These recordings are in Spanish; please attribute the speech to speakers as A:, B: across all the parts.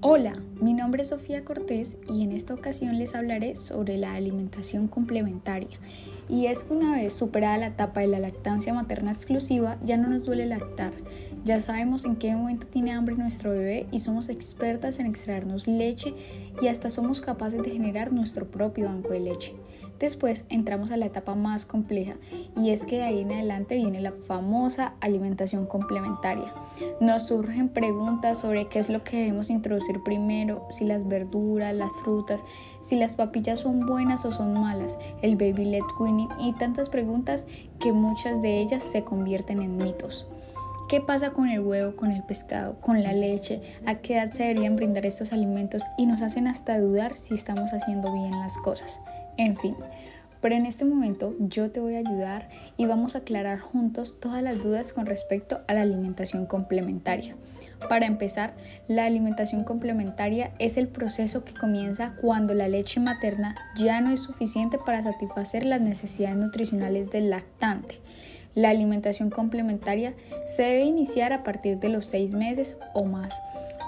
A: Hola, mi nombre es Sofía Cortés y en esta ocasión les hablaré sobre la alimentación complementaria. Y es que una vez superada la etapa de la lactancia materna exclusiva, ya no nos duele lactar. Ya sabemos en qué momento tiene hambre nuestro bebé y somos expertas en extraernos leche y hasta somos capaces de generar nuestro propio banco de leche. Después entramos a la etapa más compleja y es que de ahí en adelante viene la famosa alimentación complementaria. Nos surgen preguntas sobre qué es lo que debemos introducir primero, si las verduras, las frutas, si las papillas son buenas o son malas, el baby led weaning y tantas preguntas que muchas de ellas se convierten en mitos. ¿Qué pasa con el huevo, con el pescado, con la leche? ¿A qué edad se deberían brindar estos alimentos? Y nos hacen hasta dudar si estamos haciendo bien las cosas. En fin, pero en este momento yo te voy a ayudar y vamos a aclarar juntos todas las dudas con respecto a la alimentación complementaria. Para empezar, la alimentación complementaria es el proceso que comienza cuando la leche materna ya no es suficiente para satisfacer las necesidades nutricionales del lactante. La alimentación complementaria se debe iniciar a partir de los seis meses o más.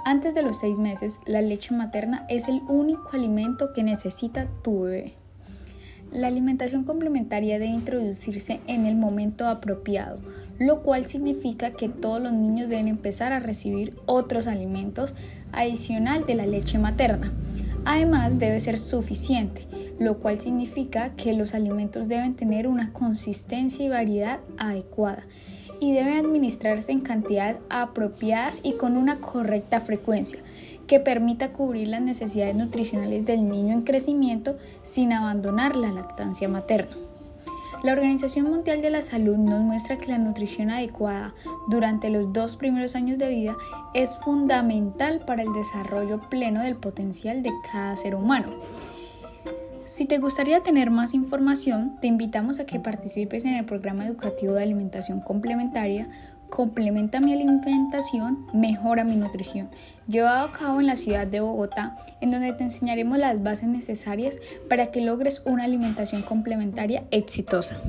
A: Antes de los seis meses, la leche materna es el único alimento que necesita tu bebé. La alimentación complementaria debe introducirse en el momento apropiado, lo cual significa que todos los niños deben empezar a recibir otros alimentos adicional de la leche materna. Además, debe ser suficiente, lo cual significa que los alimentos deben tener una consistencia y variedad adecuada y deben administrarse en cantidades apropiadas y con una correcta frecuencia que permita cubrir las necesidades nutricionales del niño en crecimiento sin abandonar la lactancia materna. La Organización Mundial de la Salud nos muestra que la nutrición adecuada durante los dos primeros años de vida es fundamental para el desarrollo pleno del potencial de cada ser humano. Si te gustaría tener más información, te invitamos a que participes en el programa educativo de alimentación complementaria Complementa mi alimentación, mejora mi nutrición, llevado a cabo en la ciudad de Bogotá, en donde te enseñaremos las bases necesarias para que logres una alimentación complementaria exitosa.